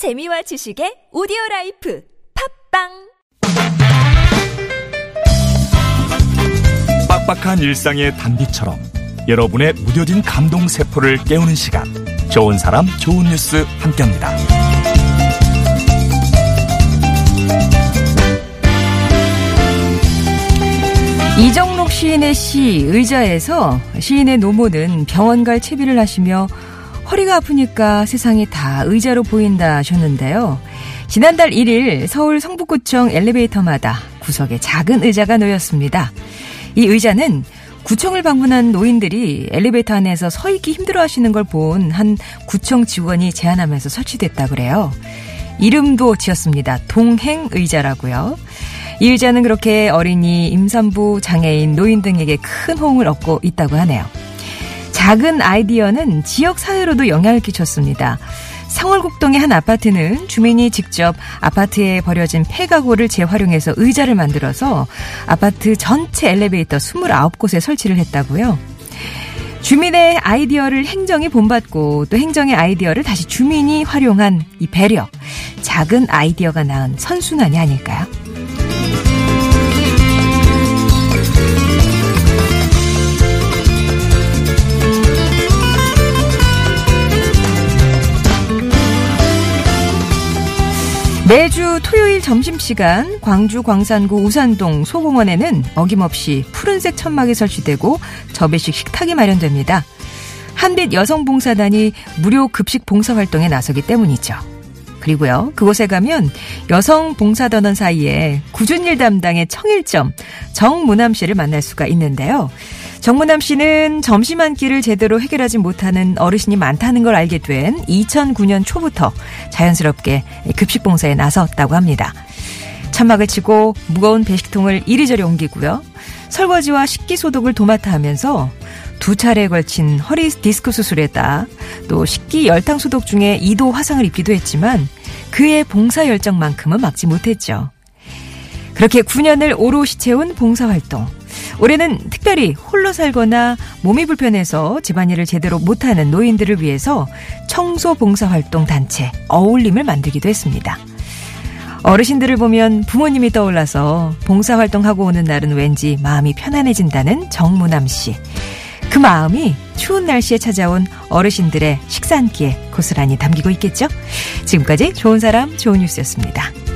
재미와 지식의 오디오 라이프 팟빵 빡빡한 일상의 단비처럼 여러분의 무뎌진 감동 세포를 깨우는 시간 좋은 사람 좋은 뉴스 함께합니다. 이정록 시인의 시 의자에서 시인의 노모는 병원 갈 채비를 하시며 허리가 아프니까 세상이 다 의자로 보인다 하셨는데요. 지난달 1일 서울 성북구청 엘리베이터마다 구석에 작은 의자가 놓였습니다. 이 의자는 구청을 방문한 노인들이 엘리베이터 안에서 서 있기 힘들어 하시는 걸 본 한 구청 직원이 제안하면서 설치됐다 그래요. 이름도 지었습니다. 동행 의자라고요. 이 의자는 그렇게 어린이, 임산부, 장애인, 노인 등에게 큰 호응을 얻고 있다고 하네요. 작은 아이디어는 지역 사회로도 영향을 끼쳤습니다. 상월곡동의 한 아파트는 주민이 직접 아파트에 버려진 폐가구를 재활용해서 의자를 만들어서 아파트 전체 엘리베이터 29곳에 설치를 했다고요. 주민의 아이디어를 행정이 본받고 또 행정의 아이디어를 다시 주민이 활용한 이 배려. 작은 아이디어가 낳은 선순환이 아닐까요? 매주 토요일 점심시간 광주 광산구 우산동 소공원에는 어김없이 푸른색 천막이 설치되고 접이식 식탁이 마련됩니다. 한빛 여성봉사단이 무료 급식 봉사활동에 나서기 때문이죠. 그리고요, 그곳에 가면 여성 봉사단원 사이에 꾸준일 담당의 청일점 정문암 씨를 만날 수가 있는데요. 정문남 씨는 점심 한 끼를 제대로 해결하지 못하는 어르신이 많다는 걸 알게 된 2009년 초부터 자연스럽게 급식 봉사에 나섰다고 합니다. 천막을 치고 무거운 배식통을 이리저리 옮기고요. 설거지와 식기 소독을 도맡아 하면서 두 차례에 걸친 허리 디스크 수술에다 또 식기 열탕 소독 중에 2도 화상을 입기도 했지만 그의 봉사 열정만큼은 막지 못했죠. 그렇게 9년을 오롯이 채운 봉사활동. 올해는 특별히 홀로 살거나 몸이 불편해서 집안일을 제대로 못하는 노인들을 위해서 청소 봉사활동 단체 어울림을 만들기도 했습니다. 어르신들을 보면 부모님이 떠올라서 봉사활동하고 오는 날은 왠지 마음이 편안해진다는 정문암 씨. 그 마음이 추운 날씨에 찾아온 어르신들의 식사 한 끼에 고스란히 담기고 있겠죠? 지금까지 좋은 사람, 좋은 뉴스였습니다.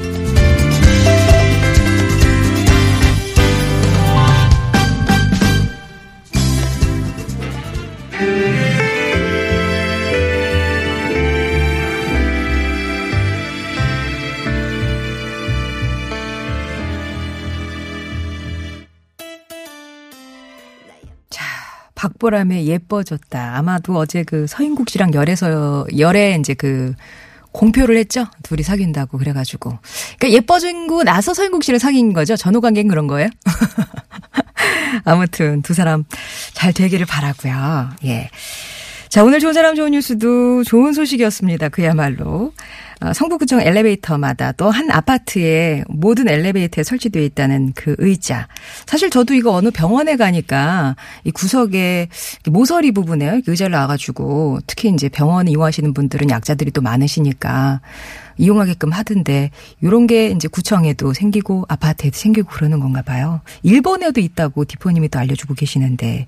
박보람의 예뻐졌다. 아마도 어제 그 서인국 씨랑 열에서 열에 이제 그 공표를 했죠. 둘이 사귄다고 그래가지고. 그러니까 예뻐진고 나서 서인국 씨를 사귄 거죠. 전후 관계는 그런 거예요. 아무튼 두 사람 잘 되기를 바라고요. 예. 자, 오늘 좋은 사람 좋은 뉴스도 좋은 소식이었습니다. 그야말로. 어, 성북구청 엘리베이터마다 또 한 아파트에 모든 엘리베이터에 설치되어 있다는 그 의자. 사실 저도 이거 어느 병원에 가니까 이 구석에 모서리 부분에 의자를 놔가지고 특히 이제 병원 이용하시는 분들은 약자들이 또 많으시니까 이용하게끔 하던데 요런 게 이제 구청에도 생기고 아파트에도 생기고 그러는 건가 봐요. 일본에도 있다고 디포님이 또 알려주고 계시는데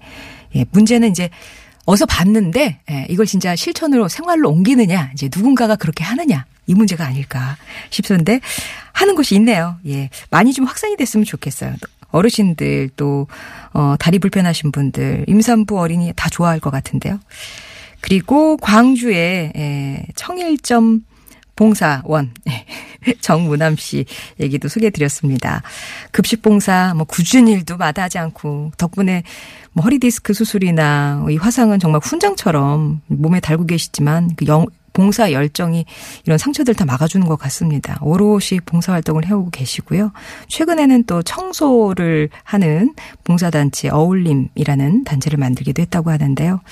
예, 문제는 이제 어서 봤는데 예, 이걸 진짜 실천으로 생활로 옮기느냐 이제 누군가가 그렇게 하느냐 이 문제가 아닐까 싶은데 하는 곳이 있네요. 예, 많이 좀 확산이 됐으면 좋겠어요. 어르신들 또 어, 다리 불편하신 분들 임산부 어린이 다 좋아할 것 같은데요. 그리고 광주에 예, 청일점 봉사원 정문암 씨 얘기도 소개해드렸습니다. 급식 봉사 뭐 굳은 일도 마다하지 않고 덕분에 뭐 허리 디스크 수술이나 이 화상은 정말 훈장처럼 몸에 달고 계시지만 그 영, 봉사 열정이 이런 상처들 다 막아주는 것 같습니다. 오롯이 봉사 활동을 해오고 계시고요. 최근에는 또 청소를 하는 봉사단체 어울림이라는 단체를 만들기도 했다고 하는데요.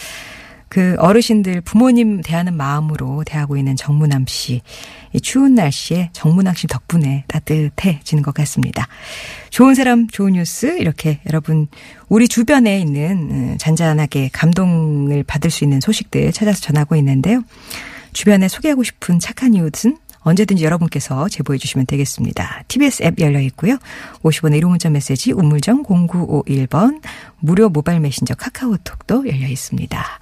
그 어르신들 부모님 대하는 마음으로 대하고 있는 정문암 씨. 이 추운 날씨에 정문암 씨 덕분에 따뜻해지는 것 같습니다. 좋은 사람 좋은 뉴스 이렇게 여러분 우리 주변에 있는 음, 잔잔하게 감동을 받을 수 있는 소식들 찾아서 전하고 있는데요. 주변에 소개하고 싶은 착한 이웃은 언제든지 여러분께서 제보해 주시면 되겠습니다. TBS 앱 열려 있고요. 50원의 1호 문자 메시지 우물정 0951번 무료 모바일 메신저 카카오톡도 열려 있습니다.